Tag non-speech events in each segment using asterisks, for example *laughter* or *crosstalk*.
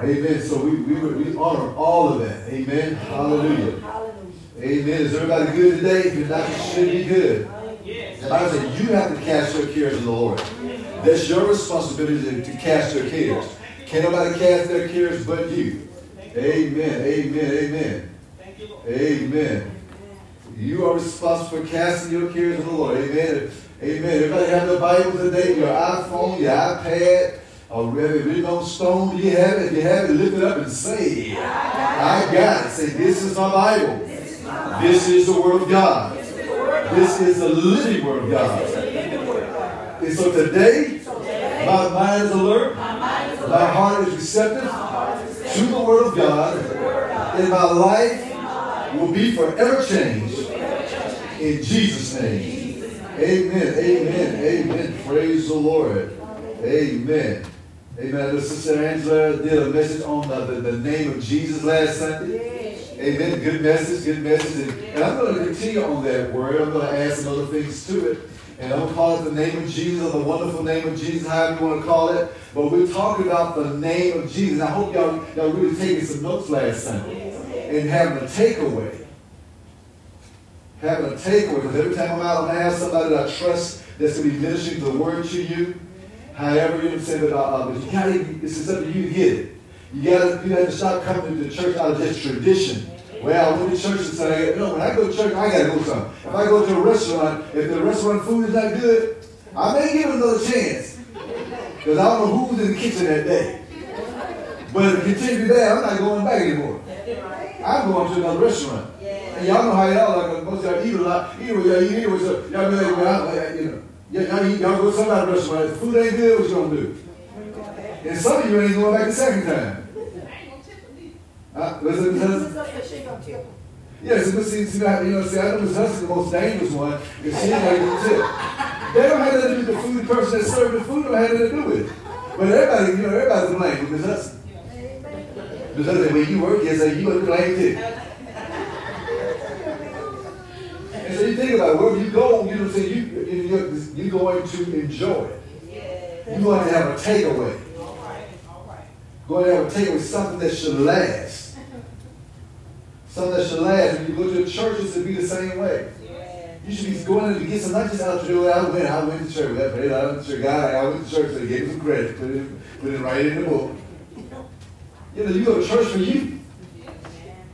Amen. So we, we, we honor all of that. Amen. Hallelujah. Amen. Is everybody good today? If you're not, you should be good. The Bible says you have to cast your cares on the Lord. That's your responsibility to, to cast your cares. Can't nobody cast their cares but you. Amen. Amen. Amen. Amen. You are responsible for casting your cares on the Lord. Amen. Amen. Everybody have the Bible today, your iPhone, your iPad, or whether written on stone, you have it. You have it, lift it up and say, I got it. Say, this is my Bible. This is the Word of God. This is the living Word of God. And so today, my mind is alert. My heart is receptive to the Word of God. And my life will be forever changed. In Jesus' name. Amen. Amen. Amen. Praise the Lord. Amen. Amen. Sister Angela did a message on the, the, the name of Jesus last Sunday. Amen. Good message, good message. And, and I'm going to continue on that word. I'm going to add some other things to it. And I'm going to call it the name of Jesus or the wonderful name of Jesus, however you want to call it. But we're talking about the name of Jesus. I hope y'all, y'all really taking some notes last Sunday and having a takeaway. Having a takeaway. Because every time I'm out, I'm going to have somebody that I trust that's going to be ministering the word to you. However, you understand it, uh, but you gotta, up to you to get it. You gotta, you to stop coming to church out of just tradition. Well, I went to church and said, know, when I go to church, I gotta go somewhere. If I go to a restaurant, if the restaurant food is not good, I may give it another chance. Because I don't know who's in the kitchen that day. But if it continue there, I'm not going back anymore. I'm going to another restaurant. And y'all know how y'all like most of y'all eat a lot. Eat with y'all eat anyway, so y'all be like, well, you know. Yeah, y'all, eat, y'all go to somebody's restaurant. If food ain't good, what you gonna do? And some of you ain't going back the second time. Uh, listen, listen. Yes, but see, see, you know, see, I know Miss Hudson's the most dangerous one, because she ain't like the tip. They don't have nothing to do with the food. The person that served the food don't have nothing to do with it. But everybody, you know, everybody's blame with Miss Hudson. Miss when you work so you want to blame too. And so you think about it, wherever you go, you know what I'm saying, you, you're, you're going to enjoy it. You're going to have a takeaway. Going to have a takeaway, something that should last. Something that should last. When you go to the churches, to be the same way. You should be going in to get some, not just out to I went, I went to church. I prayed, I went to church. God, I went to church, they gave me some credit, put it, put it right in the book. You know, you go to church for you,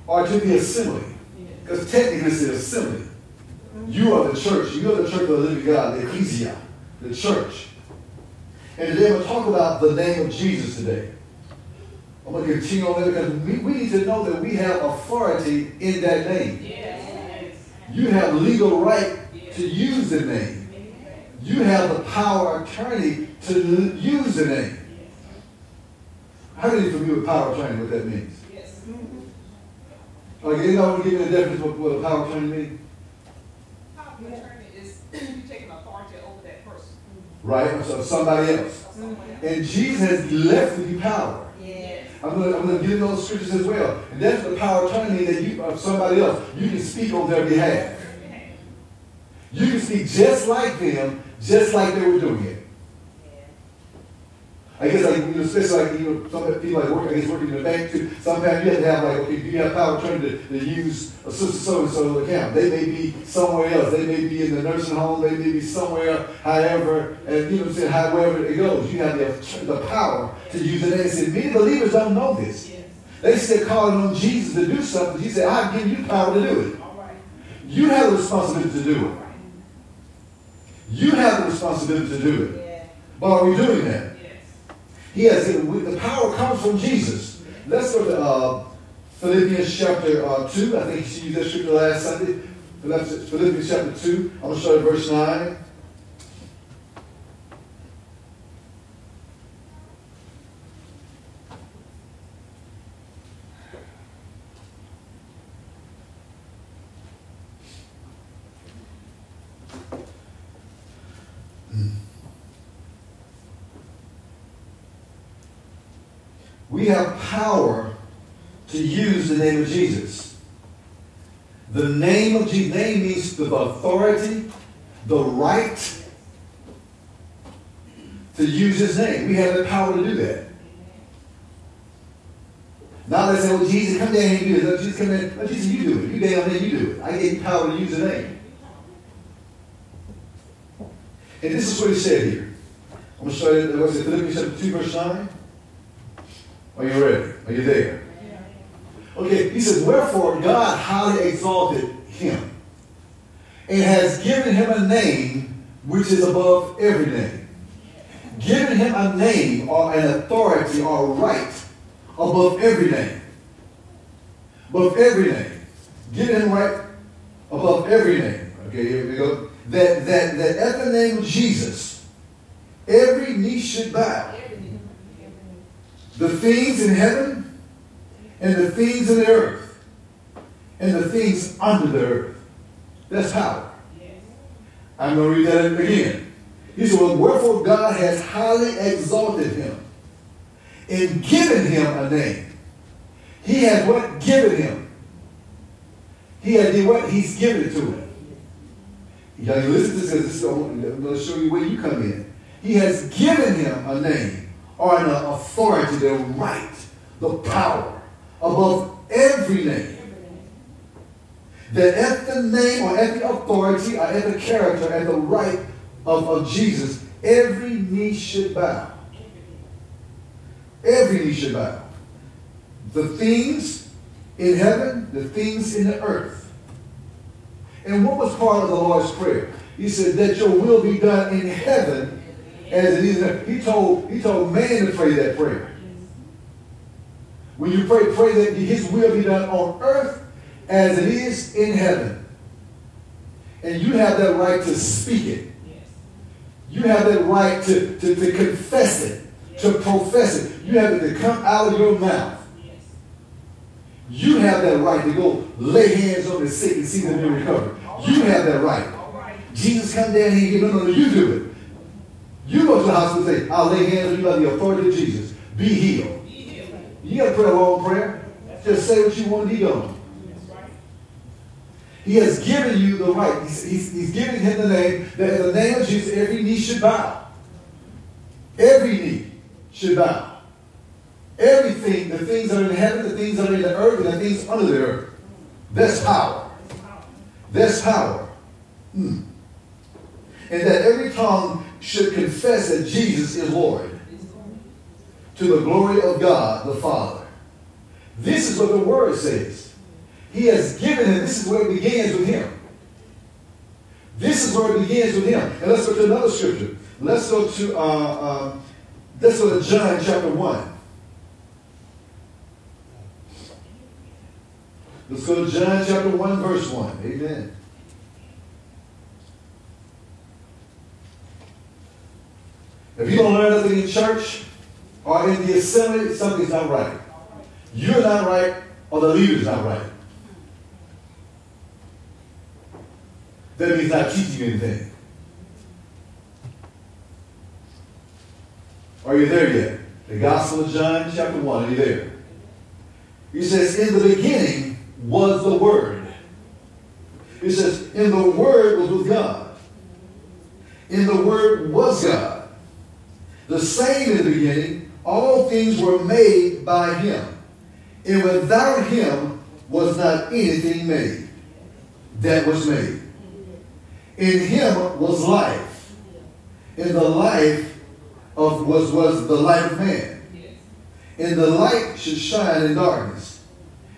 or to the assembly. Because technically it's the assembly. You are the church. You are the church of the living God, the ecclesia, the church. And today I'm going to talk about the name of Jesus today. I'm going to continue on that because we, we need to know that we have authority in that name. Yes. You have legal right to use the name. Yes. You have the power of attorney to use the name. How many of you with power of attorney, what that means? Yes. Like, you know, give me the definition of what a power of attorney means? Power of attorney is *clears throat* taking authority over that person. Right, so somebody else. Mm-hmm. And Jesus has left you power. I'm going, to, I'm to give those scriptures as well. And that's the power of attorney that you, of somebody else, you can speak on their behalf. You can speak just like them, just like they were doing it. I guess like you know, especially like you know, some people like work, I guess working in the bank too. Sometimes you have to have like, okay, do you have power attorney to, to use a sister so and so account? They may be somewhere else. They may be in the nursing home. They may be somewhere, however, and you know what I'm saying, however it goes. You have the, the power to use it. And said, many believers don't know this. They said calling on Jesus to do something. He said, I've given you power to do it. You have the responsibility to do it. You have the responsibility to do it. But are we doing that? He has the power comes from Jesus. Let's go to uh, Philippians chapter uh, 2. I think you used that scripture last Sunday. Philippians chapter 2. I'm going to show you verse 9. We have power to use the name of Jesus. The name of Jesus, name means the authority, the right to use his name. We have the power to do that. Now they say, well, Jesus, come down here and do this. No, Jesus, come in. No, Jesus, you do it. You down there, you do it. I gave power to use the name. And this is what he said here. I'm going to show you, what's it, Philippians chapter 2, verse 9? Are you ready? Are you there? Okay, he says, Wherefore God highly exalted him and has given him a name which is above every name. Given him a name or an authority or right above every name. Above every name. Given him right above every name. Okay, here we go. That, that, that at the name of Jesus, every knee should bow. The things in heaven and the things in the earth and the things under the earth. That's power. I'm going to read that again. He said, well, wherefore God has highly exalted him and given him a name. He has what? Given him. He has did what? He's given it to him. Y'all listen to this I'm going to show you where you come in. He has given him a name or an authority, the right, the power above every name. That at the name or at the authority or at the character, at the right of, of Jesus, every knee should bow. Every knee should bow. The things in heaven, the things in the earth. And what was part of the Lord's Prayer? He said, that your will be done in heaven as it is. He told, he told man to pray that prayer. When you pray, pray that his will be done on earth as it is in heaven. And you have that right to speak it. You have that right to, to, to confess it, to profess it. You have it to come out of your mouth. You have that right to go lay hands on the sick and see them be recovered. You have that right. Jesus come down here and give no, no, you do it. You go to the hospital and say, I'll lay hands on you by the authority of Jesus. Be healed. You got to pray a long prayer. Just say what you want to be done. He has given you the right. He's, he's, he's given him the name that in the name of Jesus, every knee should bow. Every knee should bow. Everything, the things that are in heaven, the things that are in the earth, and the things under the earth. That's power. That's power. Hmm. And that every tongue should confess that Jesus is Lord to the glory of God the Father. This is what the Word says. He has given him, this is where it begins with him. This is where it begins with him. And let's go to another scripture. Let's go to, uh, uh, let's go to John chapter 1. Let's go to John chapter 1, verse 1. Amen. If you don't learn nothing in church or in the assembly, something's not right. You're not right, or the leader's not right. That means not teaching you anything. Are you there yet? The Gospel of John, chapter 1. Are you there? He says, In the beginning was the Word. He says, In the Word was with God. In the Word was God. The same in the beginning, all things were made by Him. And without Him was not anything made that was made. In Him was life. And the life of was was the light of man. And the light should shine in darkness,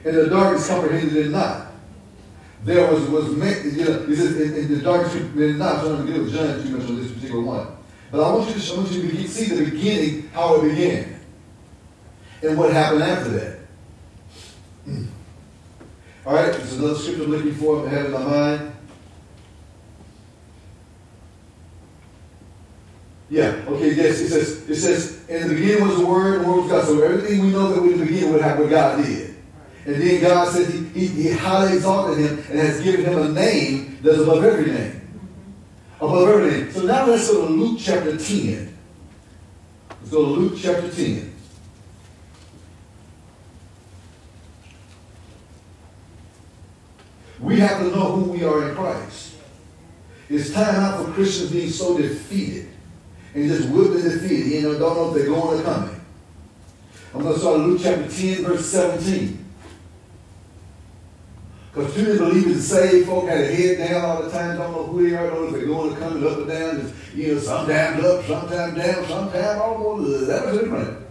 and the darkness comprehended it not. There was was man, you know, in, in the darkness not. Going to with John too much on this particular one, but I want you to want you to see the beginning, how it began, and what happened after that. Hmm. All right, there's another scripture I'm looking for. I have in my mind. Yeah, okay, yes, it says, it says, in the beginning was the Word, and the Word was God. So everything we know that we in the beginning would have what God did. And then God said he, he, he highly exalted him and has given him a name that's above every name. Above. So now let's go to Luke chapter 10. Let's go to Luke chapter 10. We have to know who we are in Christ. It's time out for Christians being so defeated and just whipping their feet. You know, don't know if they're going or coming. I'm going to start Luke chapter 10, verse 17. Because many believers saved folk had a head down all the time, don't know who they are, don't know if they're going or coming up or down. Just, you know, sometimes up, sometimes down, sometimes all over. That was different.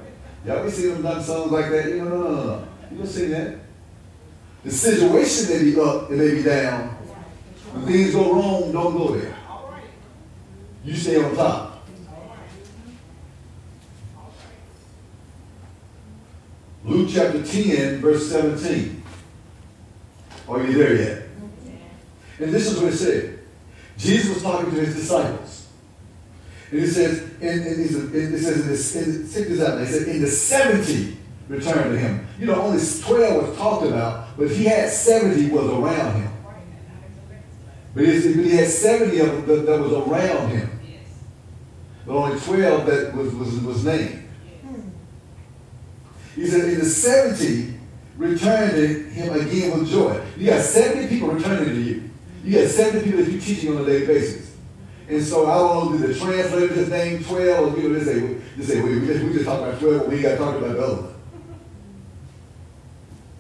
Y'all be seeing them done songs like that. You know, no, no, no. You don't see that. The situation may be up and may be down. When things go wrong, don't go there. You stay on top. Luke chapter 10, verse 17. Are you there yet? And this is what it said. Jesus was talking to his disciples. And he says, and, and he says, it says in this, in, check this out. He said, in the 70 returned to him. You know, only 12 was talked about, but he had 70 was around him. But he, but he had 70 of them that, that was around him. But only 12 that was, was, was named. He said, in the 70, return to him again with joy. You got 70 people returning to you. You got 70 people that you're teaching on a daily basis. And so I don't know, did the translator just name 12? Or you know, they say, they say we, just, we just talked about 12, but we got to talk about the other one.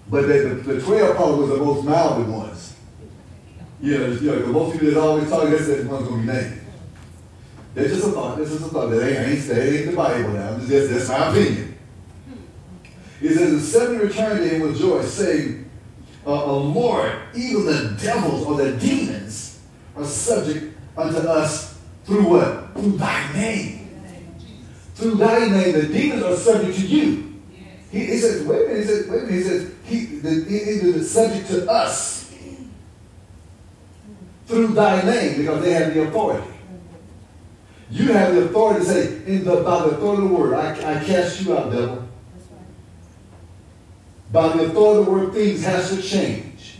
But the, the, the 12 probably was the most mild ones. You know, you know, the most people that always talk, that's the one's going to be named. That's just a thought. That's just a thought. That ain't, ain't, that ain't the Bible now. That's, that's my opinion. He says, and seven returned to him with joy, saying, uh, uh, Lord, even the devils or the demons are subject unto us through what? Through thy name. Through thy name, the demons are subject to you. He, he says, wait a minute, he says, wait a minute, he says, he, the, he, he, subject to us through thy name because they have the authority. You have the authority to say, in the, by the authority of the word, I, I cast you out, devil by the authority of the word, things has to change.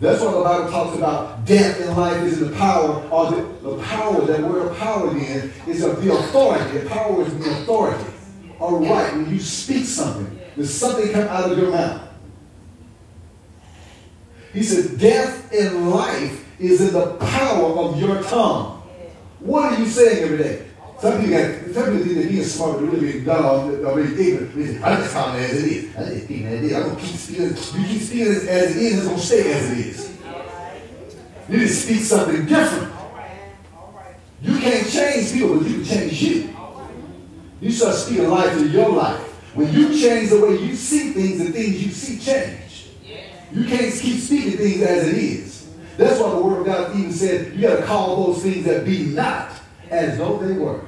That's what the Bible talks about. Death and life is in the power, or the, the power, that word power again, is of the authority. The power is the authority. All right, when you speak something, there's something come out of your mouth. He said, death and life is in the power of your tongue. What are you saying every day? Some people got, some people think that being smart but really being dumb really ignorant. I just call it as it is. I just speak as it is. I'm keep speaking. You keep speaking as it is, it's to stay as it is. You need to speak something different. You can't change people, but you can change you. You start speaking life to your life. When you change the way you see things, the things you see change. You can't keep speaking things as it is. That's why the Word of God even said you got to call those things that be not as though they were.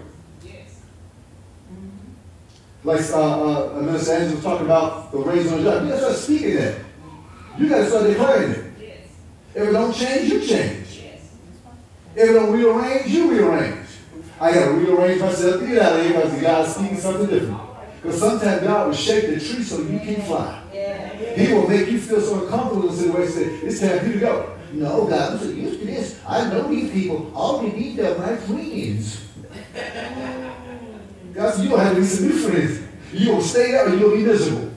Yes. Like uh, uh, Minister Angela was talking about the raising on the job. You got to start speaking that. You got to start declaring it. Yes. If it don't change, you change. Yes. If it don't rearrange, you rearrange. I got to rearrange myself to get out of here because God's speaking something different. Because sometimes God will shake the tree so you can fly. Yeah. He will make you feel so uncomfortable in a situation. It's time for you to go. No, God, so used to this. I know these people. All they need are my friends. God you don't have some new friends. Going to stay there or you'll be miserable.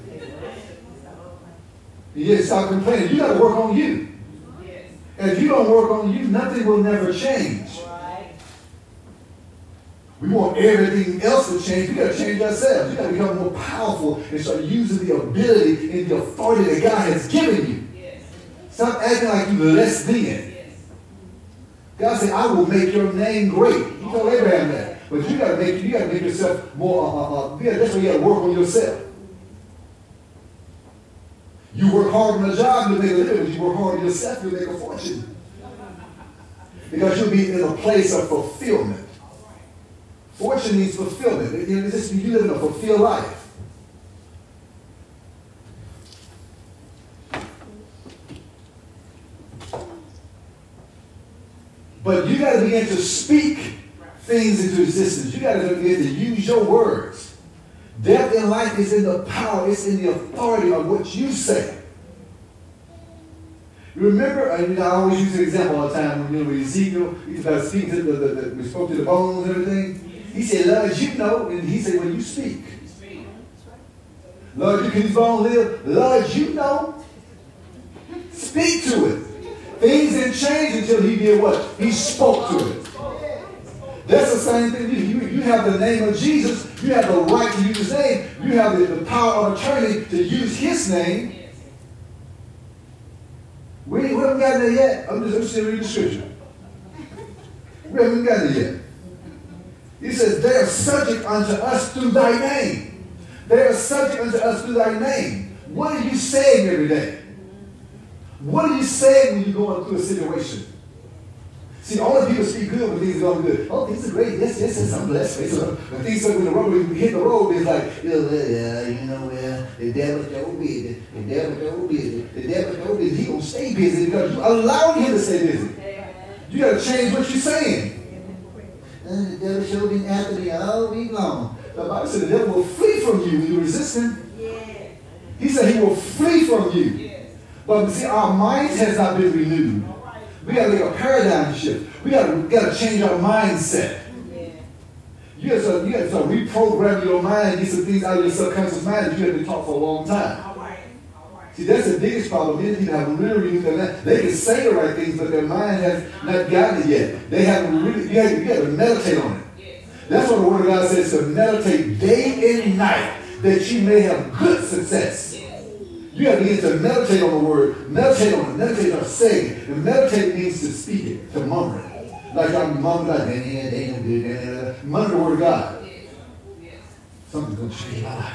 You just stop complaining. You got to work on you. If you don't work on you, nothing will never change. We want everything else to change. We got to change ourselves. You got to become more powerful and start using the ability and the authority that God has given you. Stop acting like you're less than. God said, I will make your name great. He told Abraham that. But you gotta make you gotta make yourself more. Uh, uh, uh yeah, that's why you gotta work on yourself. You work hard on a job, you make a living. You work hard on yourself, you make a fortune. Because you'll be in a place of fulfillment. Fortune needs fulfillment. You live in a fulfilled life. But you got to begin to speak things into existence. You got to begin to use your words. Death and life is in the power, it's in the authority of what you say. Remember, I, mean, I always use an example all the time when you know with Ezekiel, he's about speaking to the, the, the, we spoke to the bones and everything. He said, Lord, you know, and he said, when you speak. Lord, you can these bones live? Lord, you know. Speak to it. Things didn't change until he did what? He spoke to it. That's the same thing. You, you, have the name of Jesus. You have the right to use his name. You have the, the power of attorney to use his name. We, we haven't gotten there yet. I'm just, I'm just reading the scripture. We haven't gotten there yet. He says, They are subject unto us through thy name. They are subject unto us through thy name. What are you saying every day? What are you saying when you're going through a situation? See, all the people speak good when things are going good. Oh, things are great. Yes, yes, yes, I'm blessed. So when things are when the road, when we hit the road, it's like, yeah, you know, well, the devil so busy. The devil so busy. The devil so busy. He gonna stay busy because you allowed him to stay busy. You got to change what you're saying. And the devil sure been after me all week long. The Bible said the devil will flee from you when you resist him. Yeah. He said he will flee from you. But see, our minds has not been renewed. We got to make a paradigm shift. We got to, got to change our mindset. You got to, you got to reprogram your mind, get some things out of your subconscious mind that you haven't been taught for a long time. See, that's the biggest problem. Many people have mind. They can say the right things, but their mind has not gotten it yet. They haven't really, you have, you have to meditate on it. That's what the Word of God says to meditate day and night that you may have good success. You have to begin to meditate on the word, meditate on it, meditate on saying it. And meditate means to speak it, to murmur it. Like I'm mumbling like, do the word of God. Something's going to change my life.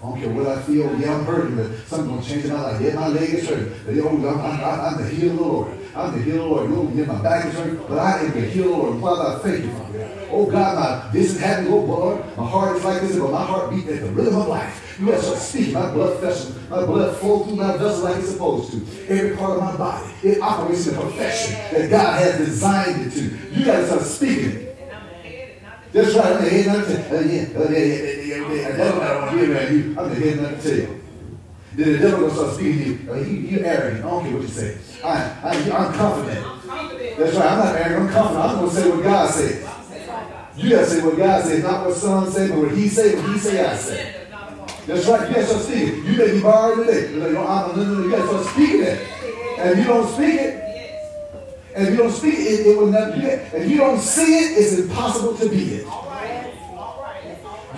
I don't care what I feel. Yeah, I'm hurting, but something's going to change my life. Yeah, my leg is hurting. But, oh, I'm, I'm, I'm the the Lord. I'm the the Lord. Yeah, my back is hurting, but I am the healer Lord. Father, I thank you, Father Oh, God, my, this is happening. Oh, Lord, my heart is like this, but my heart beats at the rhythm of life. You got to speak. My blood vessel, my blood flow through my vessel like it's supposed to. Every part of my body, it operates in perfection that God has designed it to. You got to start speaking. That's right. I'm the head, not the tail. Uh, yeah, uh, yeah. The devil not want to be around you. I'm the head, not the tail. Then the devil gonna start speaking to you. Uh, you you're arrogant. I don't care what you say. I, I, I'm confident. That's right. I'm not arrogant. I'm confident. I'm gonna say what God says. You gotta say what God says, not what son say, but what He say. What He say, I say. That's right. You gotta start speaking. You may be borrowed today. Like, no, I'm, no, no, no. You gotta speaking it. And if you don't speak it, and if you don't speak it, it will never be it. If you don't see it, it's impossible to be it.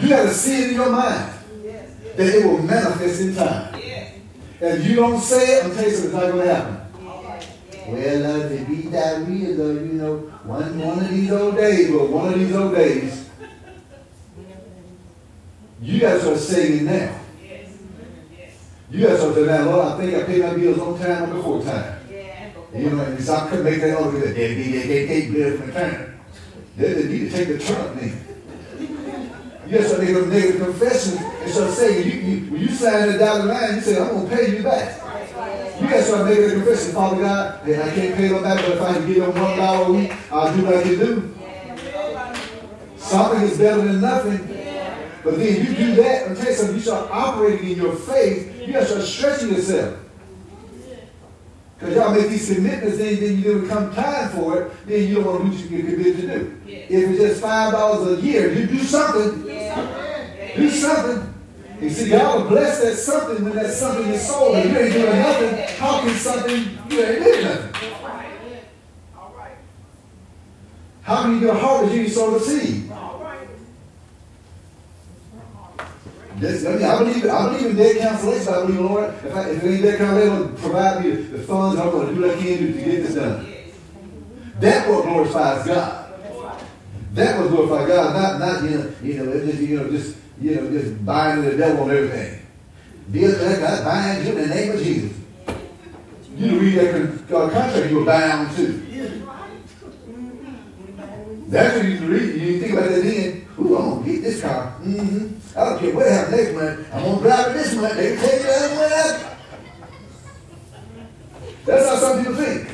You got to see it in your mind that it will manifest in time. And if you don't say it, I'm telling you something, it's not going to happen. Well, uh, to be that real, though, you know, one, one of these old days, but one of these old days, you got to start saying it now. You got to start saying, now, Lord, I think I paid my bills on time or before time. You know, and so I couldn't make that other good. They, they, they, they good from the turn. They, they need to take the Trump thing. Yes, so they go negative confession and start saying, you, you, when you sign the dotted line, you say, I'm going to pay you back. You got to start making a confession, Father God, hey, I can't pay them back, but if I can give them one dollar a week, I'll do what I can do. Something is better than nothing. But then you do that, and tell you something, you start operating in your faith, you got to start stretching yourself. Because y'all make these commitments, then, then you don't come time for it, then you don't want to do what you're committed to do. If it's just five dollars a year, you do something. Do something. You see, God will bless that something when that something is sold and you ain't doing nothing. How can something, you ain't doing nothing? all right How can you get a harvest you ain't sow the seed? This, I, mean, I believe I believe in debt cancellation. I believe, Lord, if, I, if it ain't debt cancellation, provide me the funds. I'm going to do what I can do to get this done. That what glorifies God. That was glorify God, not not you know you know just you know just you know just buying the devil and everything. Deal that God buying you in the name of Jesus. You read that contract, you were bound to. That's what you read. You think about that then. Ooh, I'm gonna get this car. Mm-hmm. I don't care what happens next month. I'm gonna drive it this month. They can take it other one out. That's how some people think.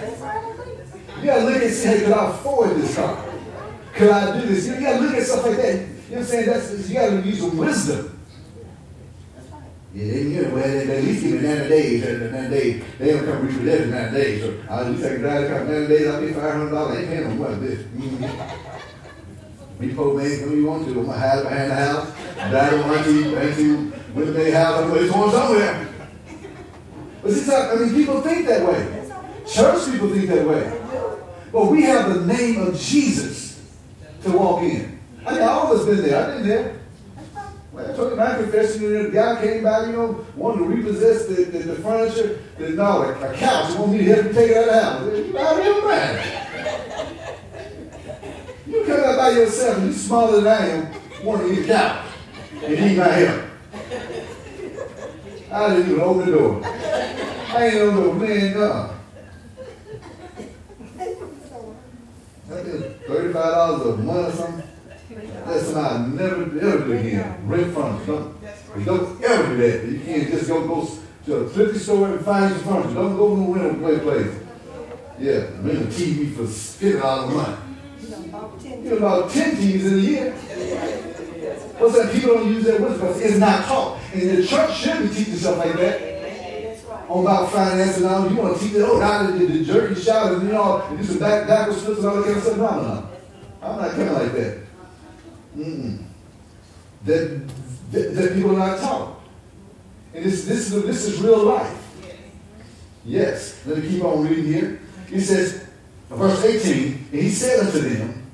You gotta look and see, hey, can I afford this car? Can I do this? You gotta look at stuff like that. You know what I'm saying? That's you gotta use some wisdom. Yeah, they, you know, well, they, at least give me 90 days, and 90 days, they don't come repossess in 90 days. So at least I can drive the car 90 days, I'll pay $500. I ain't paying no. Mm-hmm. Be man, come you want to. I'm going to hide behind the house, drive on my team, thank you, with the house, I'm going somewhere. But see, I mean, people think that way. Church people think that way. But we have the name of Jesus to walk in. I mean, all of us been there. I've been there. Well, I told you my confession, and the guy came by, you know, wanted to repossess the, the, the furniture, the, no, a, couch. He wanted me to help him take it out of the house. You out of. You come out by yourself, and you smaller than I am, wanting to a couch, and he my help. I didn't even open the door. I ain't on no man, that's Thirty-five dollars a month or something. That's something I never ever do again. Rent furniture. Don't, you don't ever do that. You can't just go go to a thrifty store and find some furniture. Don't go to no rental play place. Yeah, rent a TV for fifty dollars a month. You about ten TVs in a year. What's that? People don't use that word because it's not taught. And the church should be teaching stuff like that on about finance and all. You want to teach it, oh, how the, the jerky shout and you know, do some back, backward flips and all that kind of stuff. No, no. I'm not coming like that. Mm-mm. That, that, that people are not taught. And this, this, is, this is real life. Yes. Let me keep on reading here. He says, verse 18, and he said unto them,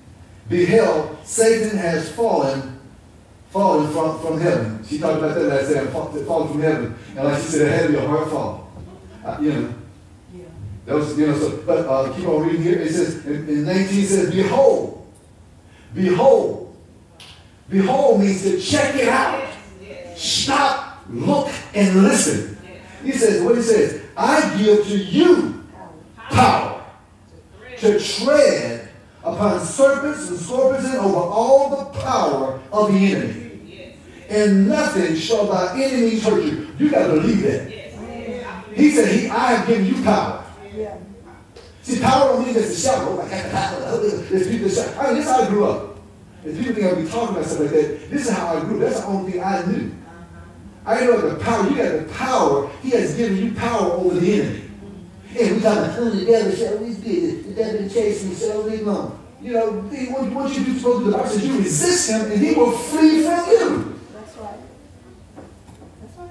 Behold, Satan has fallen, fallen from, from heaven. She talked about that last time, fallen from heaven. And like she said, it had to be a hard fall. Uh, you know. Yeah. That was, you know, so, but uh, keep on reading here. It says, in, in 19 it says, Behold, behold. Behold means to check it out. Stop, look, and listen. He says, what he says, I give to you to tread upon serpents and scorpions over all the power of the enemy. And nothing shall by any means hurt you. You got to believe that. He said, he, I have given you power. See, power don't mean just a shout. Oh, power. *laughs* There's people that. I mean, this is how I grew up. If people think I'll be talking about stuff like that, this is how I grew. Up. That's the only thing I knew. I know the power. You got the power. He has given you power over the enemy. To come together, shall we good. The devil chasing me so long. You know, what, what you do supposed to do, the Bible says you resist him and he will flee from you. That's right. That's right.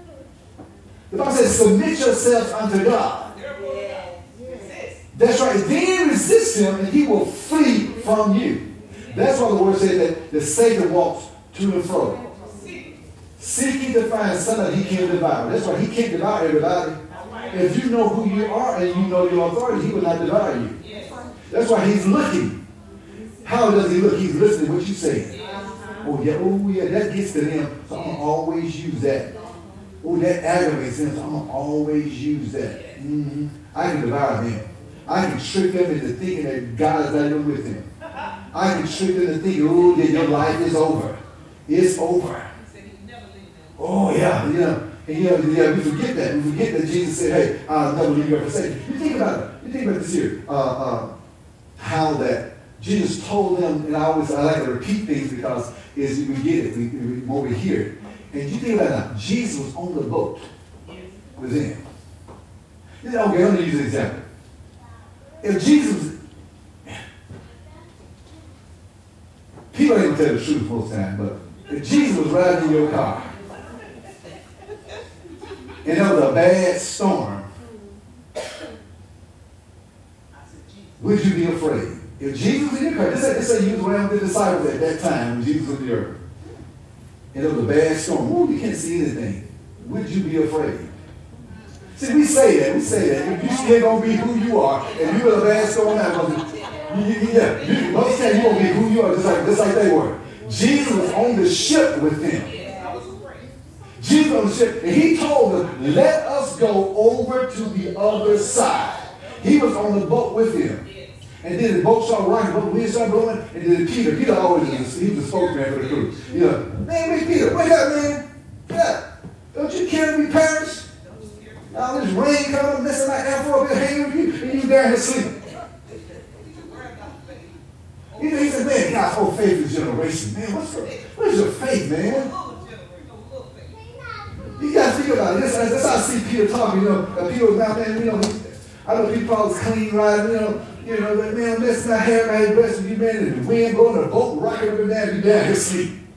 The Bible says, submit yourself unto God. That's right. Then resist him and he will flee from you. That's why the word says that the Satan walks to and fro. Seeking to find somebody he can devour. That's why he can't devour everybody. If you know who you are and you know your authority, he will not devour you. That's why he's looking. How does he look? He's listening what you say. Oh yeah, oh yeah, that gets to them. So I'm gonna always use that. Oh, that aggravates them. So I'm gonna always use that. Mm-hmm. I can devour them. I can trick them into thinking that God is not even with them. I can trick them into thinking, oh yeah, your life is over. It's over. Oh yeah, yeah. And yeah, yeah, we forget that. We forget that Jesus said, hey, I'll never leave you or forsake you. You think about it. You think about this here. Uh, uh, how that Jesus told them, and I always I like to repeat things because as we get it, we, we, when we hear it. And you think about it Jesus was on the boat with them. You know, okay, I'm going to use an example. If Jesus, people ain't tell the truth most time, but if Jesus was riding in your car, and there was a bad storm, would you be afraid? If Jesus was in your car, this say, this say you was around the disciples at that time when Jesus was in the earth, and it was a bad storm. Ooh, you can't see anything. Would you be afraid? See, we say that. We say that. You still gonna be who you are, and you in a bad storm, that you, you, yeah, you, time you gonna be who you are, just like just like they were. Jesus was on the ship with them. Jesus on the ship, and he told them, "Let us go over to the other side." He was on the boat with him. And then the boat started rocking, the wind started blowing, and then Peter, Peter always was, he was the spokesman for the crew. You know, man, Peter, wake up, man. Up. Don't you care be perish? All this rain coming, messing my afro up here hanging with you, and you there in sleep. You know, he said, man, God's whole faith is generation. Man, what's the, what is your faith, man? You got to think about it. That's, that's how I see Peter talking, you know. Peter was not, man, you know, I know people always clean, right? You know, you know, like, man, that's not hair, man, dress you, man, the wind blowing, the boat rocking up and down, you down.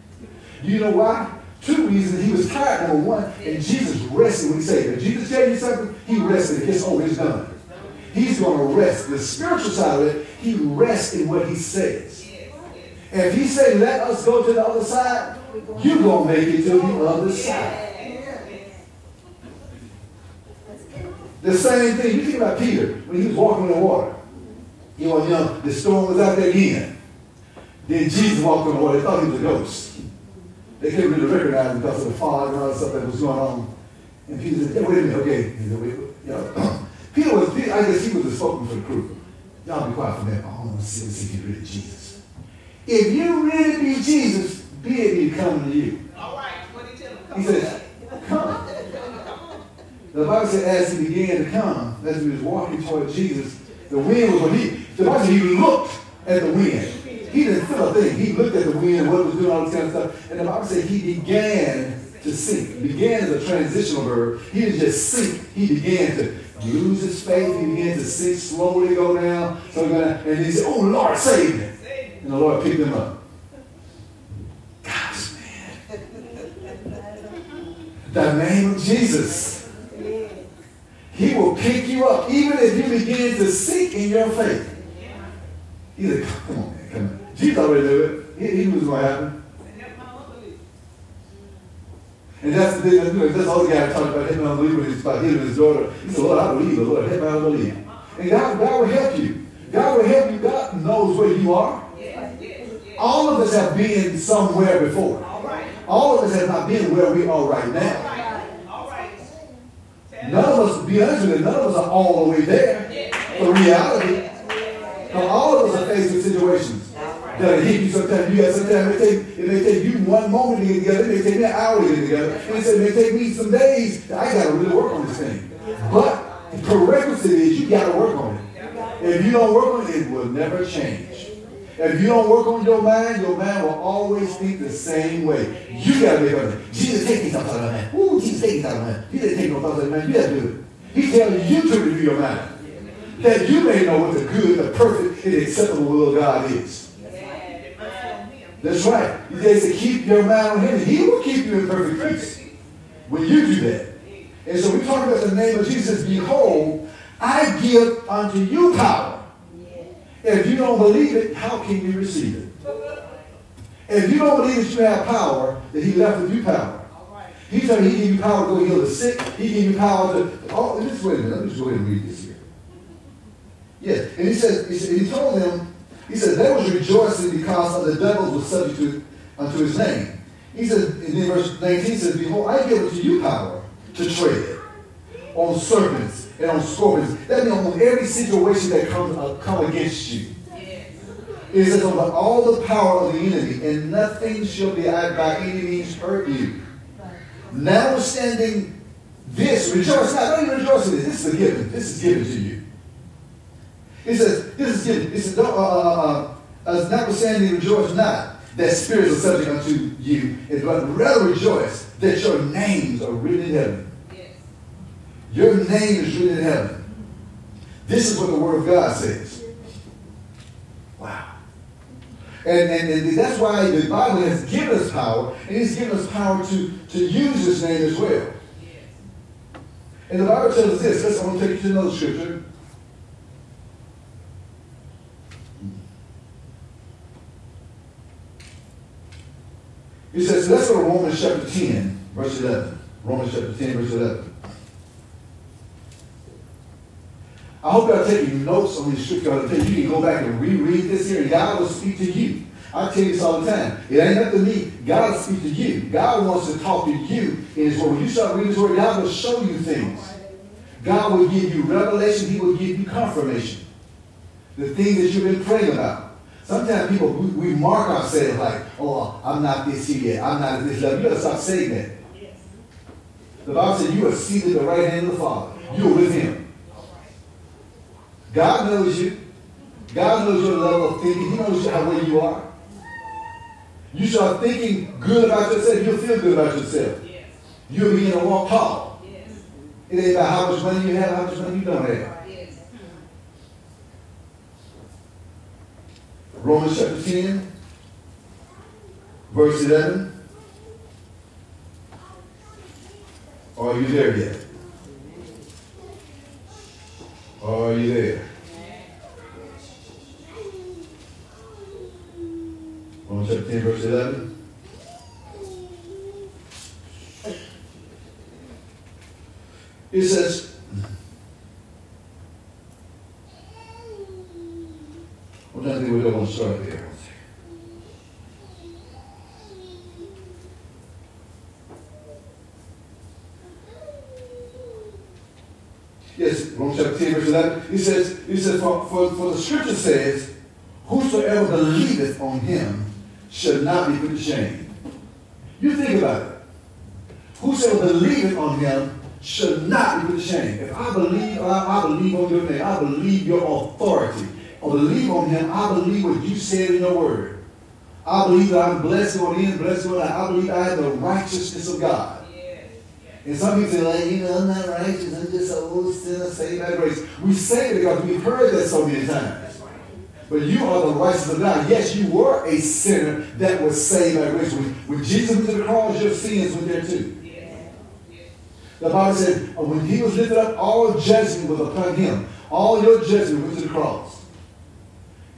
You know why? Two reasons. He was tired, number one, and Jesus rested when he said, if Jesus tell you something, he rested. It's it's done. He's going to rest. The spiritual side of it, he rests in what he says. And if he say, let us go to the other side, you're going to make it to the other side. The same thing, you think about Peter when he was walking in the water. You know, you know, the storm was out there again. Then Jesus walked on the water. They thought he was a ghost. They couldn't really recognize him because of the fog and all the stuff that was going on. And Peter said, hey, wait a minute, okay. He said, wait, wait. You know, *clears throat* Peter was, I guess he was the spokesman for the crew. Y'all be quiet for a minute. I want to see, see if you're really Jesus. If you really be Jesus, bid me come to you. All right, what did he tell him? He says. The Bible said as he began to come, as he was walking toward Jesus, the wind was when he, the Bible said he looked at the wind. He didn't feel a thing. He looked at the wind what it was doing, all this kind of stuff. And the Bible said he began to sink. Began is a transitional verb. He didn't just sink. He began to lose his faith. He began to sink, slowly go down. So and he said, oh, Lord, save me. And the Lord picked him up. Gosh, man. The name of Jesus. He will pick you up even if you begin to sink in your faith. He said, come on, man, come on. Jesus already knew it. He, he knew what was going to happen. And that's the thing, that's, that's all the guy talked about him unbelief when he's about him and his daughter. He said, Lord, I believe, but Lord, help my unbelief. And God, God will help you. God will help you. God knows where you are. All of us have been somewhere before. All of us have not been where we are right now. None of us, be honest with you, none of us are all the way there. The reality. Now, all of us are facing situations that hit you sometimes. You got sometimes it, take, it may take you one moment to get together. It may take me an hour to get together. And it may take me some days. I got to really work on this thing. But the prerequisite is you got to work on it. If you don't work on it, it will never change. If you don't work on your mind, your mind will always think the same way. You got to make it. Jesus, take these thoughts out of my mind. Ooh, Jesus, take these out of my mind. He didn't take no thoughts out of my mind. You got to do it. He's telling you to review your mind. That you may know what the good, the perfect, and acceptable will of God is. That's right. He says to keep your mind on him. He will keep you in perfect peace when you do that. And so we talk about the name of Jesus. Behold, I give unto you power. If you don't believe it, how can you receive it? And if you don't believe that you have power, that he left with you power. He said he gave you power to go heal the sick. He gave you power to. Oh, just wait a minute. Let me just go ahead and read this here. Yes, and he said, he, said, he told them, he said, they was rejoicing because of the devils were subject to, unto his name. He said, in verse 19, he says, Behold, I give unto you power to tread on serpents and on scorpions. That means on every situation that comes uh, come against you. It says, over all the power of the enemy, and nothing shall be by any means hurt you. Notwithstanding this, rejoice not. Don't even rejoice in this. This is a given. This is given to you. He says, this is given. He says, uh, uh, uh, notwithstanding rejoice not that spirits are subject unto you, but rather rejoice that your names are written in heaven. Your name is written in heaven. This is what the Word of God says. Wow. And, and, and that's why the Bible has given us power, and it's given us power to, to use this name as well. And the Bible tells us this. Let's, I'm going to take you to another scripture. He says, let's go to Romans chapter 10, verse 11. Romans chapter 10, verse 11. I hope y'all taking notes on these scriptures. you, you can go back and reread this here, and God will speak to you. I tell you this all the time. It ain't up to me. God will speak to you. God wants to talk to you in His Word. When you start reading His Word, God will show you things. God will give you revelation. He will give you confirmation. The things that you've been praying about. Sometimes people, we, we mark ourselves like, oh, I'm not this here yet. I'm not at this level. You got to stop saying that. The Bible said you are seated at the right hand of the Father. You're with Him. God knows you. God knows your level of thinking. He knows how where you are. You start thinking good about yourself, you'll feel good about yourself. Yes. You'll begin to walk tall. Yes. It ain't about how much money you have, how much money you don't have. Romans chapter 10, verse 11. Are you there yet? Are you there? 10, verse 11. It says, trying to think where I want to start there. he says, he says for, for, for the scripture says, whosoever believeth on him shall not be put to shame. You think about it. Whosoever believeth on him shall not be put to shame. If I believe, I, I believe on your name, I believe your authority. I believe on him, I believe what you said in your word. I believe that I'm blessed on him, blessed on out. I believe I have the righteousness of God. And some people say, like, you know, I'm not righteous. I'm just a old sinner saved by grace. We say it because we've heard that so many times. But you are the righteousness of God. Yes, you were a sinner that was saved by grace. When, when Jesus went to the cross, your sins went there too. The Bible said, when he was lifted up, all judgment was upon him. All your judgment went to the cross.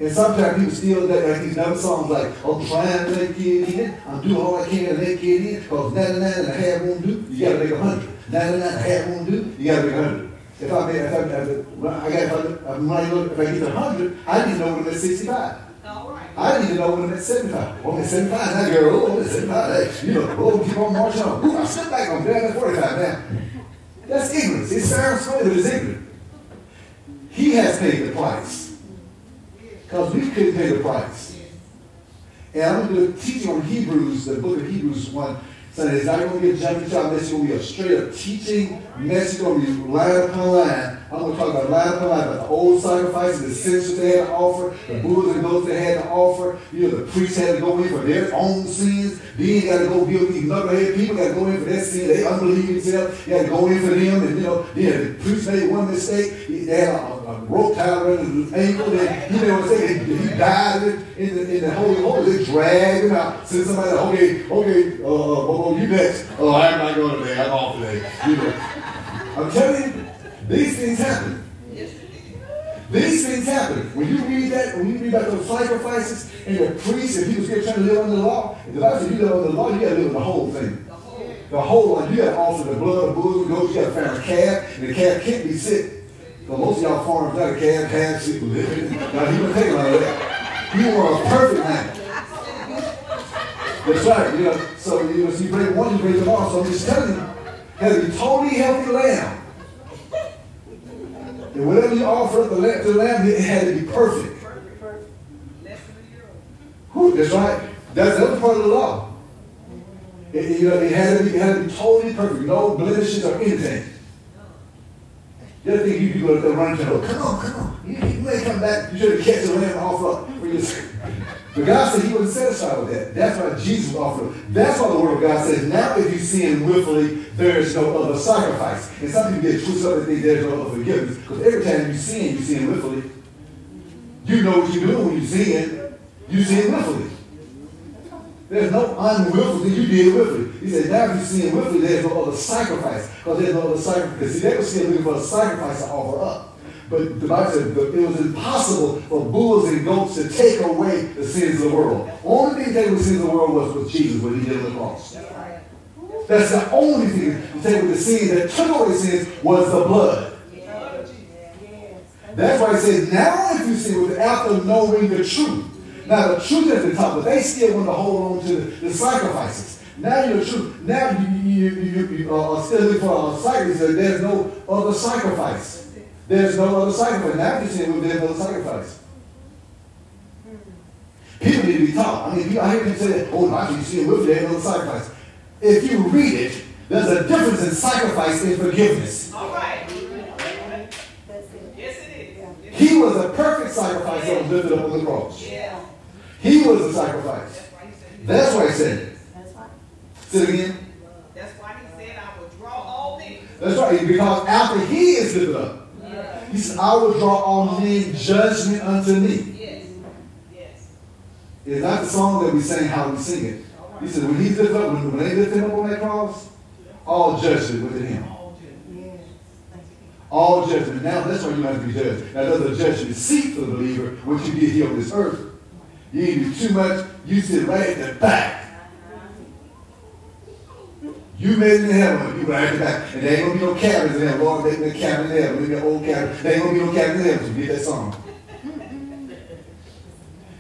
And sometimes people still that like oh, these other songs like, I'm trying to make it in, I'm doing all I can to make it in, because 99 and a half won't do, you gotta make a hundred. 99 and a half won't do, you gotta make a hundred. If I make, if I, if I, I got, if I, I, if I get to hundred, I need to know when I'm at 65. I need to know when I'm at 75. Oh, I'm at 75 now, girl. Oh, I'm at 75. Hey, you know, oh, keep on marching on. Ooh, I step back on there. That's 45 now. That's ignorance. It sounds funny, but it's ignorant. He has paid the price. Because we couldn't pay the price. And I'm going to do a teaching on Hebrews, the book of Hebrews 1 Sunday. It's not going to be a jumping job. It's going to be a straight up teaching message. It's going to be line upon line. I'm going to talk about line upon line about the old sacrifices, the sins they had to offer, the bulls and goats they had to offer. You know, the priests had to go in for their own sins. Then you got to go deal with these knucklehead people. Got to go in for their sins. They unbelieve themselves. You got to go in for them. And, you know, yeah, the priest made one mistake. They had a, a rope tied his ankle. And, you know what I'm saying? He died in the, in the Holy Holy. They dragged him out. Send somebody, okay, okay, uh, oh, you next. Oh, I'm not going today. I'm off today. You know. I'm telling you, these things happen. These things happen. When you read that, when you read about those sacrifices and the priests and people still trying to live under the law, the Bible says you live under the law, you got to live in the whole thing. The whole law. You got to offer the blood of bulls and goats. You got to find a calf, and the calf can't be sick. But most of y'all farmers got a calf, half sick, living. Now, he a lot of that. You were a perfect man. That's right. You know, so you know, so you break one, you break them all. So just telling you, has be totally healthy lamb. And whatever you offer the lamb, to the lamb, it had to be perfect. Whew, that's right. That's the other part of the law. It, you know, it had, to be, it had to be totally perfect. No blemishes or anything. The other thing you do go run to the come on, come on. You, you may come back. You should have catch the lamb off up but God said he wasn't satisfied with that. That's why Jesus offered. That's why the word of God says, now if you sin willfully, there is no other sacrifice. And some people get twisted up and think there's no other forgiveness. Because every time you sin, you sin willfully. You know what you're doing when you sin. You sin willfully. There's no unwillful thing you did it willfully. He said, now if you sin willfully, there's no other sacrifice. Because there's no other sacrifice. Because see, they were still looking for a sacrifice to offer up. But the Bible said it was impossible for bulls and goats to take away the sins of the world. Only thing was sins of the world was with Jesus when he did the cross. That's the only thing to take away the sins that took away sins was the blood. That's why he says, now if you sin with after knowing the truth. Now the truth is the top, but they still want to hold on to the sacrifices. Now you're true. Now you, you, you, you uh, are still looking for a sacrifice. There's no other sacrifice. There's no other sacrifice. Now you're saying well, there's no other sacrifice. People need to be taught. I mean, I hear people say, oh, I can see with there's no sacrifice. If you read it, there's a difference in sacrifice and forgiveness. All right. Yes, it is. He was a perfect sacrifice that was lifted up on the cross. Yeah. He was a sacrifice. That's why he said it. That's why he said it. That's right. Say it again. That's why he said, I will draw all men. That's right. Because after he is lifted up, Yeah. he said, I will draw all men judgment unto me. Yes. Yes. It's not the song that we sing how we sing it. He said, when he's lifted up, when, when they lift him up on that cross, all judgment within him. Yes. Thank you. All judgment. Now that's why you have to be judged. Now there's a judgment seat for the believer, what you did here on this earth. You didn't do too much, you sit right at the back. You made it in heaven, you at the back. And there ain't gonna be no cabins in heaven. Lord, make cabin in heaven. Maybe an old cabin. There ain't gonna be no cabin in heaven. You get that song.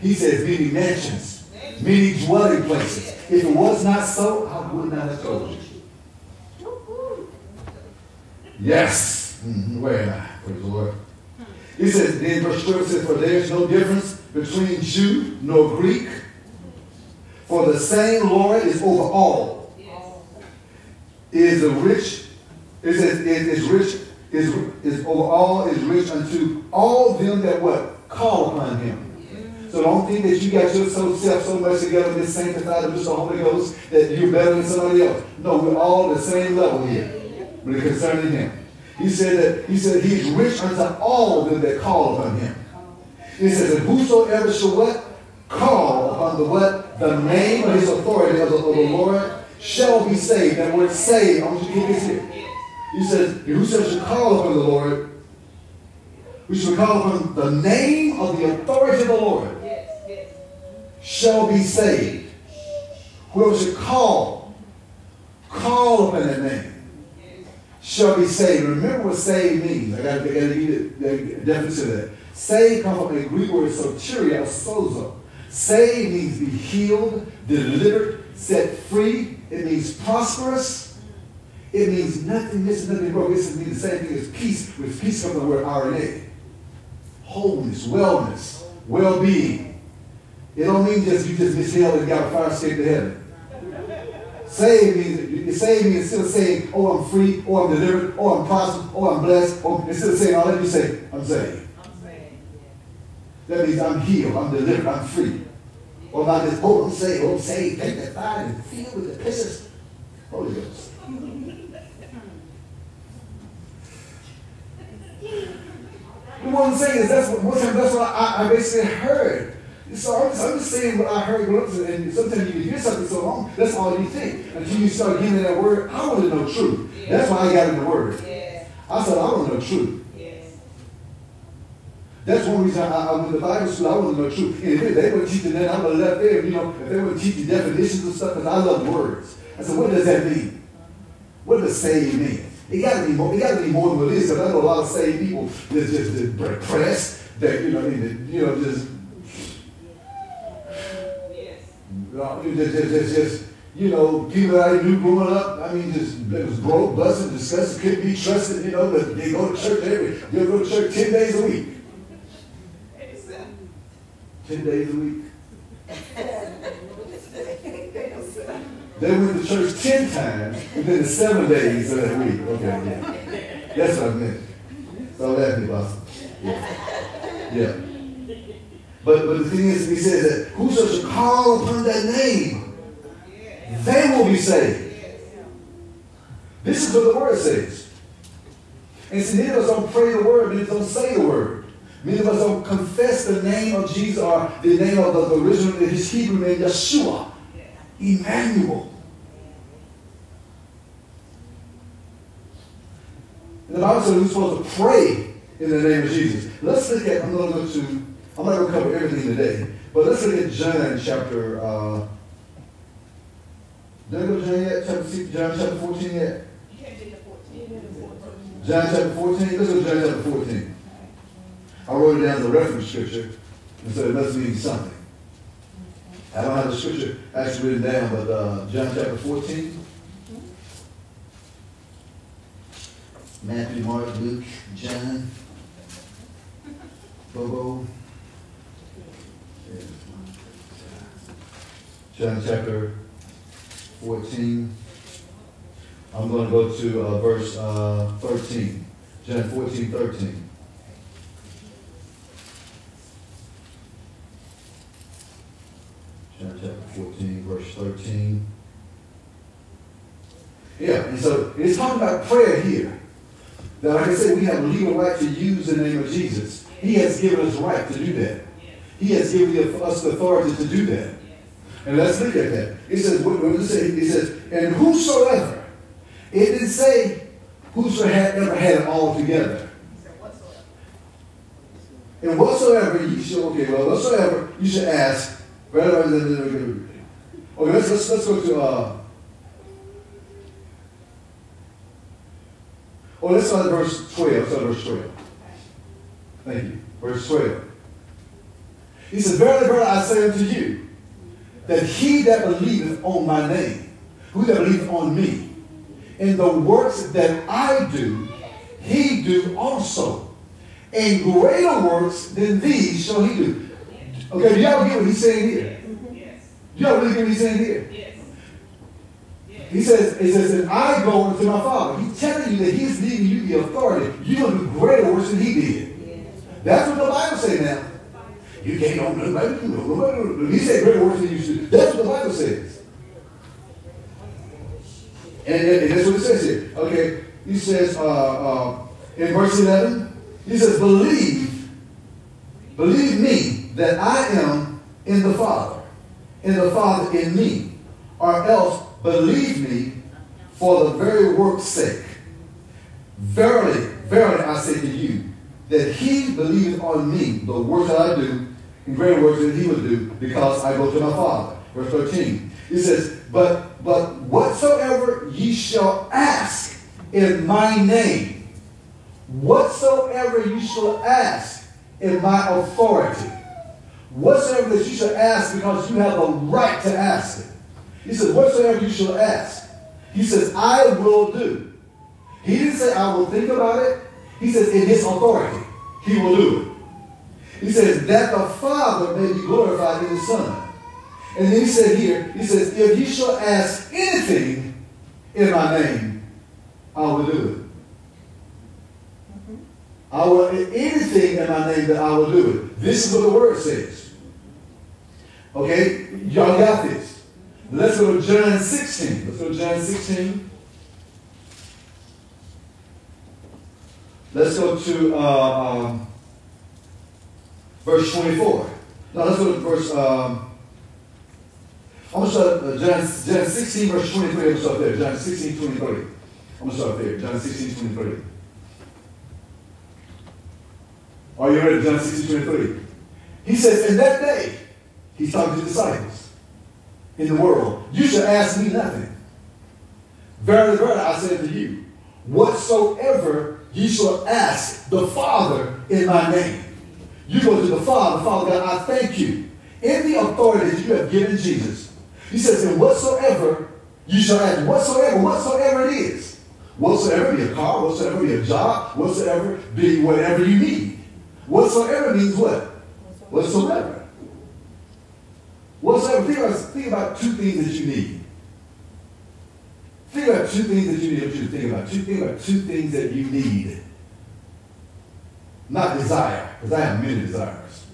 He says, many mansions, many dwelling places. If it was not so, I would not have told you. Yes. Mm-hmm. Where am I? Praise the Lord. He says, then verse 12 says, For there is no difference between Jew nor Greek, for the same Lord is over all. Is rich, it says, is, is rich, is, is over all, is rich unto all them that what? Call upon him. So don't think that you got yourself so much together this sanctified of the Holy Ghost that you're better than somebody else. No, we're all the same level here But concerning him. He said that he said he's rich unto all them that call upon him. He says, and whosoever shall what? Call upon the what? The name of his authority of the, of the Lord shall be saved. That word saved, I want you to get this here. He says, whosoever shall call upon the Lord, we shall call upon the name of the authority of the Lord shall be saved. Whoever should call, call upon that name shall be saved. Remember what saved means. I got to give you the definition of that. Saved comes from a Greek word soteria, sozo. Saved means be healed, delivered, set free. It means prosperous. It means nothing missing, nothing broken. It means the same thing as peace, with peace comes from the word eirene. Wholeness, wellness, well-being. It don't mean just you just miss hell and got a fire escape to heaven. Saved means, saved means instead of saying, oh, I'm free, or I'm delivered, or I'm prosperous, or oh, I'm blessed, or instead of saying all that, you say, I'm saved. That means I'm healed, I'm delivered, I'm free. Or about this, oh, I'm saved, oh, I'm saved, sanctified, and filled with the precious Holy Ghost. One I'm saying is that's what, that's what I, I basically heard. So I'm just, I'm just saying what I heard and sometimes you hear something so long, that's all you think. Until you start getting that word, I want to know truth. That's why I got in the word. I said, I want to know truth. That's one reason I, I went to Bible school. I want to know truth. And if they weren't teaching that, I would have left there. You know, if they weren't teaching definitions and stuff, because I love words. I said, what does that mean? What does save mean? It got to be more. It got to be more than what it is. Because I know a lot of saved people that's just depressed. That you know, you know, just you just, just, just, just, you know, people that I knew growing up, I mean, just it was broke, busted, disgusted, couldn't be trusted, you know, but they go to church every, they go to church 10 days a week. 10 days a week. They went to church 10 times within the seven days of that week. Okay, yeah. That's what I meant. So that's me, boss. Yeah. yeah. But, but the thing is, he says that whoso shall call upon that name, they will be saved. This is what the word says. And see, of us don't pray the word, many of don't say the word. Many of us don't confess the name of Jesus or the name of the, the original, his Hebrew name, Yeshua. Emmanuel. And the Bible says we're supposed to pray in the name of Jesus. Let's look at, I'm going to go to, I'm not going to cover everything today, but let's look at John chapter, uh, did I go to John yet? Chapter six, John chapter 14 yet? John chapter 14? Let's go to John chapter 14. I wrote it down as a reference scripture, and said it must mean something. I don't have the scripture actually written down, but uh, John chapter 14. Matthew, Mark, Luke, John, Bobo. John chapter 14. I'm going to go to uh, verse uh, 13. John 14, 13. John chapter 14, verse 13. Yeah, and so it's talking about prayer here. Now, like I said, we have legal right to use the name of Jesus. He has given us right to do that. He has given us the authority to do that. And let's look at that. It says, does it say? It says, and whosoever. It didn't say whosoever had ever had it all together. And whatsoever you should, okay, well, whatsoever you should ask Okay, let's, let's, let's go to, uh, oh, let's start at verse 12. Let's start at verse 12. Thank you. Verse 12. He says, Verily, verily, I say unto you, that he that believeth on my name, who that believeth on me, in the works that I do, he do also. And greater works than these shall he do. Okay, do y'all get what he's saying here? Yes, Do y'all really get what he's saying here? yes. Yes. He says, he says that I go unto my Father. He's telling you that he's giving you the authority. You're going to do greater works than he did. Yes. That's what the Bible says now. You can't own nobody. nobody. He said greater works than you should. That's what the Bible says. And, and, and that's what it says here. Okay, he says uh, uh, in verse 11, he says, believe, believe me that I am in the Father, and the Father in me, or else believe me for the very work's sake. Verily, verily, I say to you, that he believeth on me, the works that I do, and greater works than he will do, because I go to my Father. Verse 13. He says, But but whatsoever ye shall ask in my name, whatsoever you shall ask in my authority, whatsoever that you shall ask because you have a right to ask it. He says, whatsoever you shall ask. He says, I will do. He didn't say, I will think about it. He says, in his authority, he will do it. He says, that the Father may be glorified in the Son. And then he said here, he says, if you shall ask anything in my name, I will do it. Mm-hmm. I will anything in my name that I will do it. This is what the word says. Okay? Y'all got this. Let's go to John 16. Let's go to John 16. Let's go to uh, um, verse 24. Now let's go to verse. Um, I'm going to start uh, John, John 16, verse 23. I'm going to start there. John 16, 23. I'm going to start there. John 16, 23. Are you ready? John 16, 23. He says, In that day, he's talking to the disciples in the world, you shall ask me nothing. Verily, verily, I say to you, whatsoever ye shall ask the Father in my name. You go to the Father, Father God, I thank you. In the authority that you have given Jesus, he says, and whatsoever you shall ask, whatsoever, whatsoever it is, whatsoever be a car, whatsoever be a job, whatsoever be whatever you need. Whatsoever means what? Whatsoever. Whatsoever. Think about, think about two things that you need. Think about two things that you need. You to think about. Two, think about two things that you need. Not desire, because I have many desires.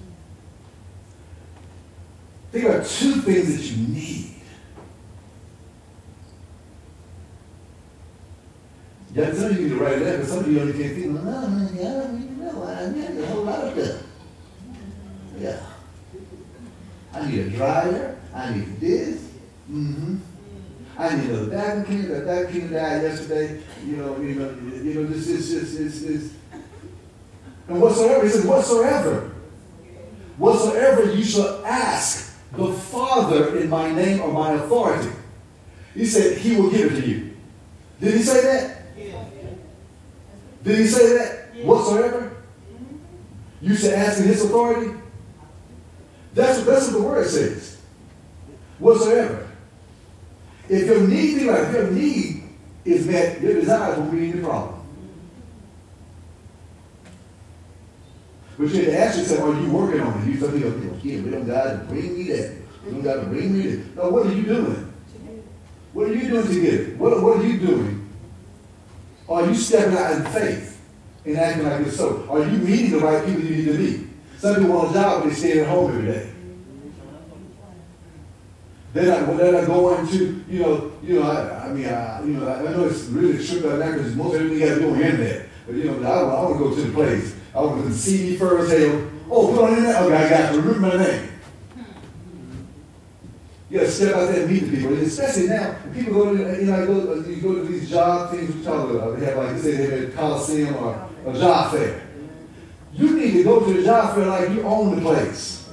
Think about two things that you need. Yeah, some of you need to write it down, but some of you only can't think, no, I don't even know. I need a whole lot of stuff. Yeah. I need a dryer. I need this. Mm-hmm. I need a vacuum cleaner. That vacuum cleaner died yesterday. You know, you know, you know, this is this is this. And whatsoever, he says, whatsoever, whatsoever you shall ask the Father in my name or my authority, he said, he will give it to you. Did he say that? Did he say that? Whatsoever? You should ask in his authority? That's what, that's what the word says. Whatsoever. If your need, about it, if your need is met, your desires will be any problem. But you have to ask yourself, are you working on it? You tell me, okay, we don't got to bring me that. We don't got to bring me that. No, what are you doing? What are you doing to get it? What, what are you doing? Are you stepping out in faith and acting like it's so? Are you meeting the right people you need to meet? Some people want a job, but they stay at home every day. They're not, they're not going to, you know, you know, I, I mean, I, you know, I, I know it's really strict on that because most everything you got to do on the internet. But, you know, I, I want to go to the place. I want to see me first, say, oh, put on the internet? Okay, I got to remember my name. You got to step out there and meet the people. And especially now, people go to, you know, go, you go to these job things, we talk about, they have like, say they have a Coliseum or a job fair. You need to go to the job fair like you own the place.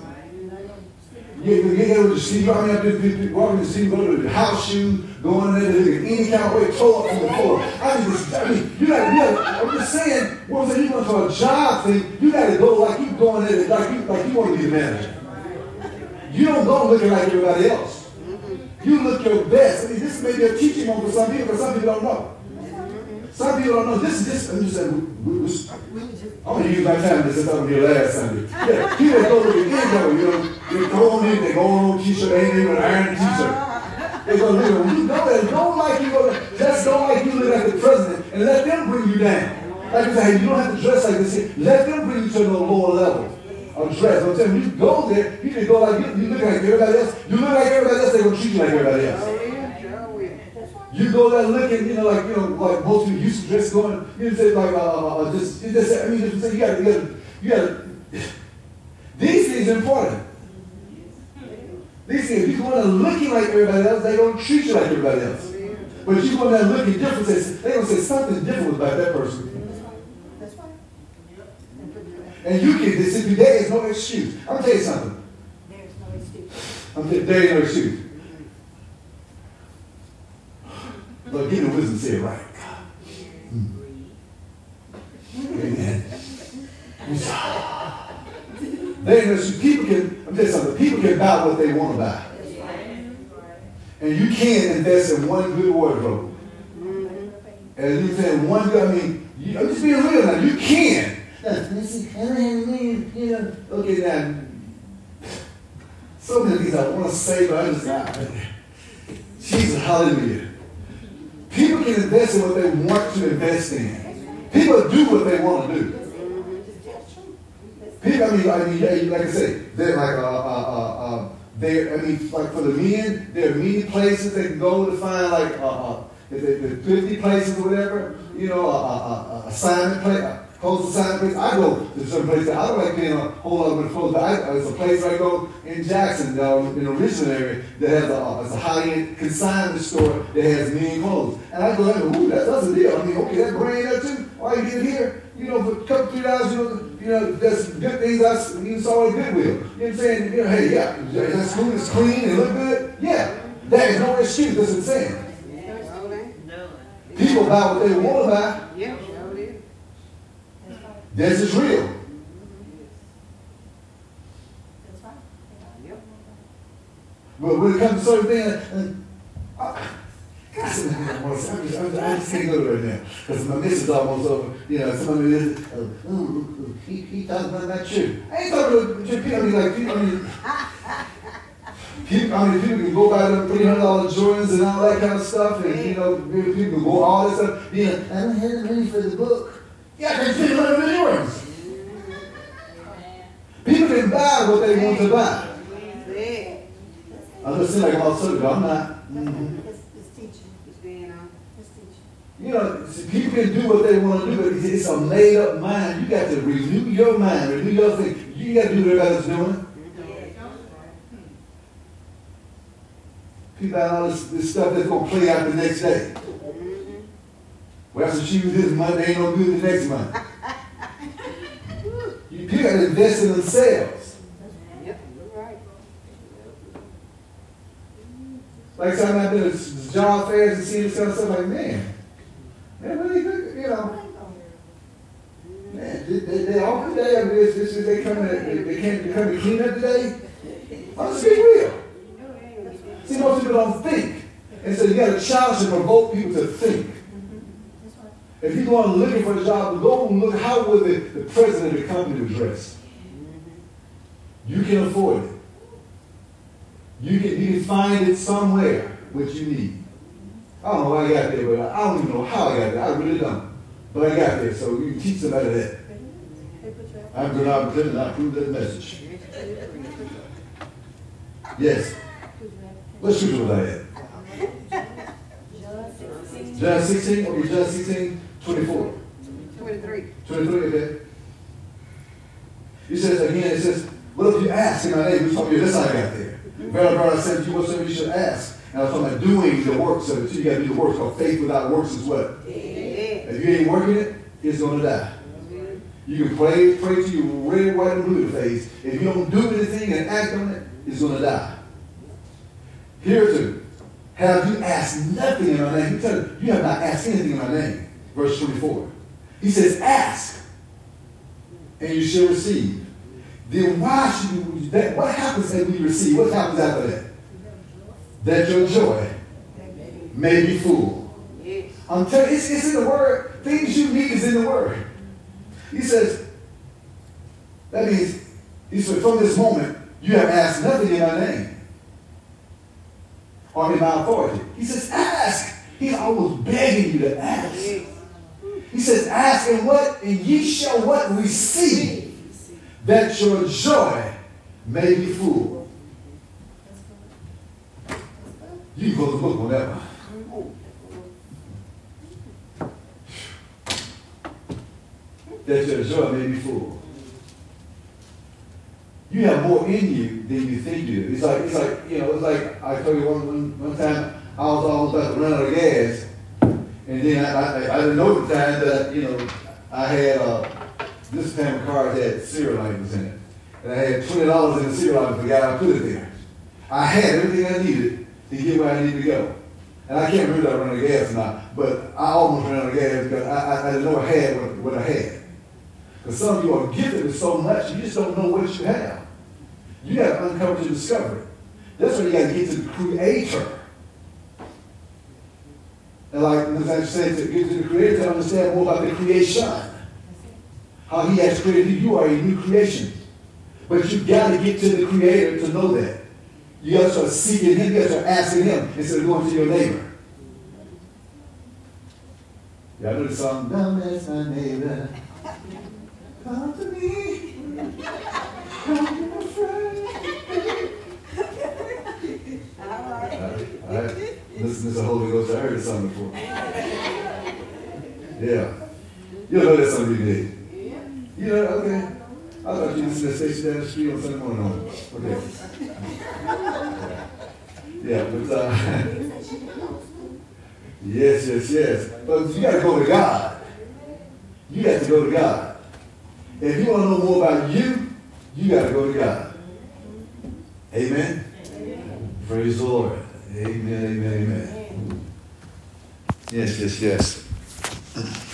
You You, you get able to see, I mean, I do, walking to see, go to the house shoes, going in there, any kind of way, toe up from the floor. I mean, just, I mean, you got, you got, I'm just saying, I'm you going to a job thing, you got to go like you going in, like you, like you want to be the manager. You don't go looking like everybody else. You look your best. I mean, this may be a teaching moment for some people, but some people don't know. Some people don't know. This is this. I'm just saying. We, we, we, I'm gonna use my time. This is going up here last Sunday. Yeah, people go to the end you know, they go on in, they go on t-shirt, they ain't even iron t-shirt. They go, look, when you know there, don't like you go there, just don't like you look at the president and let them bring you down. Like I say, you don't have to dress like this. Let them bring you to a lower level of dress. I'm telling when you go there, you can go like you, you look like everybody else. You look like everybody else, they're gonna treat you like everybody else. You go there looking, you know, like you know, like most people used to dress going, you know, say like uh, uh, uh just, just, I mean, just say you gotta, you got, you got. *sighs* These things are important. These things, if you go there looking like everybody else, they don't treat you like everybody else. But if you go there looking different, they gonna say something different about that person. That's why. That's why. And you can simply, there is no excuse. I'm gonna tell you something. There is no excuse. I'm telling you, there is no excuse. Lord, give me wisdom to say it right. Amen. Then people can, I'm you something, people can buy what they want to buy. And you can invest in one good wardrobe. And you saying one good, I mean, you, I'm just being real now. You can. Okay, now, so many things I want to say, but I just, I, Jesus, hallelujah. People can invest in what they want to invest in. People do what they want to do. People, I mean, I mean, like I say, they're like, uh, uh, uh, uh they, I mean, like for the men, there are many places they can go to find, like, uh, uh, if they, 50 places or whatever, you know, a, a assignment place, close assignment place. I go to certain places. I don't like being a whole lot of close, but I, it's a place I go in Jackson, uh, in the Richmond area, that has a, it's a high-end consignment store that has mean clothes. And I go and ooh, that, that's a deal. I mean, okay, that brand there too. Why you get here? You know, for a couple, three dollars, you know, you know, there's good things I you saw at Goodwill. You know what I'm saying? You know, hey, yeah, that's cool, it's clean, and look good. Yeah, that is no excuse. That's saying. People buy what they want to buy. Yeah. This is real. But when it comes to certain things, uh, I, I'm just, I'm just, I just can't go to it right now because my missus almost over. You know, somebody is, uh, ooh, ooh, he, he talking about that true. I ain't talking about people. I mean, like people. I mean, people, I mean, people can go buy them three hundred dollar Jordans and all that kind of stuff, and you know, people can go all this stuff. You know, I don't have money for the book. Yeah, they feel like yours. People can buy what they want to buy. I'm just saying like I'm all but I'm not. Mm-hmm. You know, people can do what they want to do, but it's a made up mind. You got to renew your mind, renew your thing. You got to do what everybody's doing. People have all this, this stuff that's going to play out the next day. Well, some shoes this month, they ain't no good the next month. *laughs* you people got to invest in themselves. Yep, you're right. Like something I've been to job fairs and seeing of stuff, like, man, man, what do you know? Man, they, they, they all good day after this, this is they come they, they can't come to clean up today. Let's be real. See, most people don't think. And so you got to challenge and provoke people to think. If you're going looking for a job, go and look how will the, the president of the company dress. You can afford it. You can, you can find it somewhere what you need. I don't know how I got there, but I don't even know how I got there. I really don't. But I got there, so you can teach somebody that. I'm Granard McClendon, I approve that message. Yes. What scripture was I at? John 16, okay, John 16, 24. 23. 23, okay. He says again, it says, What if you ask in my name? Who's talking this I got there. Very, I said, you whatsoever you should ask. And I was talking about doing the it. So you got to do the works. Because faith without works is what? Yeah. If you ain't working it, it's going to die. You can pray, pray to you red, white, and blue face. If you don't do anything and act on it, it, is going to die. Here too. Have you asked nothing in my name? He tells you, you have not asked anything in my name. Verse 24. He says, ask, and you shall receive. Then why should you, that, what happens when we receive? What happens after that? That your joy may be full. I'm telling you, it's, it's in the word. Things you need is in the word. He says, that means, he said, from this moment, you have asked nothing in my name or in my authority. He says, ask. He's almost begging you to ask. He says, ask and what? And ye shall what? Receive. That your joy may be full. You go to the book on that one. That your joy may be full. You have more in you than you think you do. It's like, it's like, you know, it's like I told you one, one, one time I was almost about to run out of gas. And then I, I, I didn't know at the time that, you know, I had, uh, this time cars had serial numbers in it. And I had $20 in the serial number for the guy I put it there. I had everything I needed to get where I needed to go. And I can't remember if I ran out of gas or not, but I almost ran out of gas because I, I, I didn't know I had what, what I had. Because some of you are gifted with so much, you just don't know what you have. You got to uncover to discover it. That's why you got to get to the creator. And like as I said, to get to the creator to understand more about the creation. How he has created you. You are a new creation. But you got to get to the creator to know that. You got to start seeking him, you got to start asking him instead of going to your neighbor. Y'all know the song, Don't ask my neighbor. Come to me. Come to my friend. *laughs* All right. All right. Listen to the Holy Ghost. I heard the song before. Yeah. You know that song you did. You know, okay. I thought you listened to station down the street on Sunday morning. Okay. Yeah, but uh, *laughs* yes, yes, yes. But you got to go to God. You got to go to God. If you want to know more about you, you got to go to God. Amen. Praise the Lord. Amen, amen, amen. Yes, yes, yes.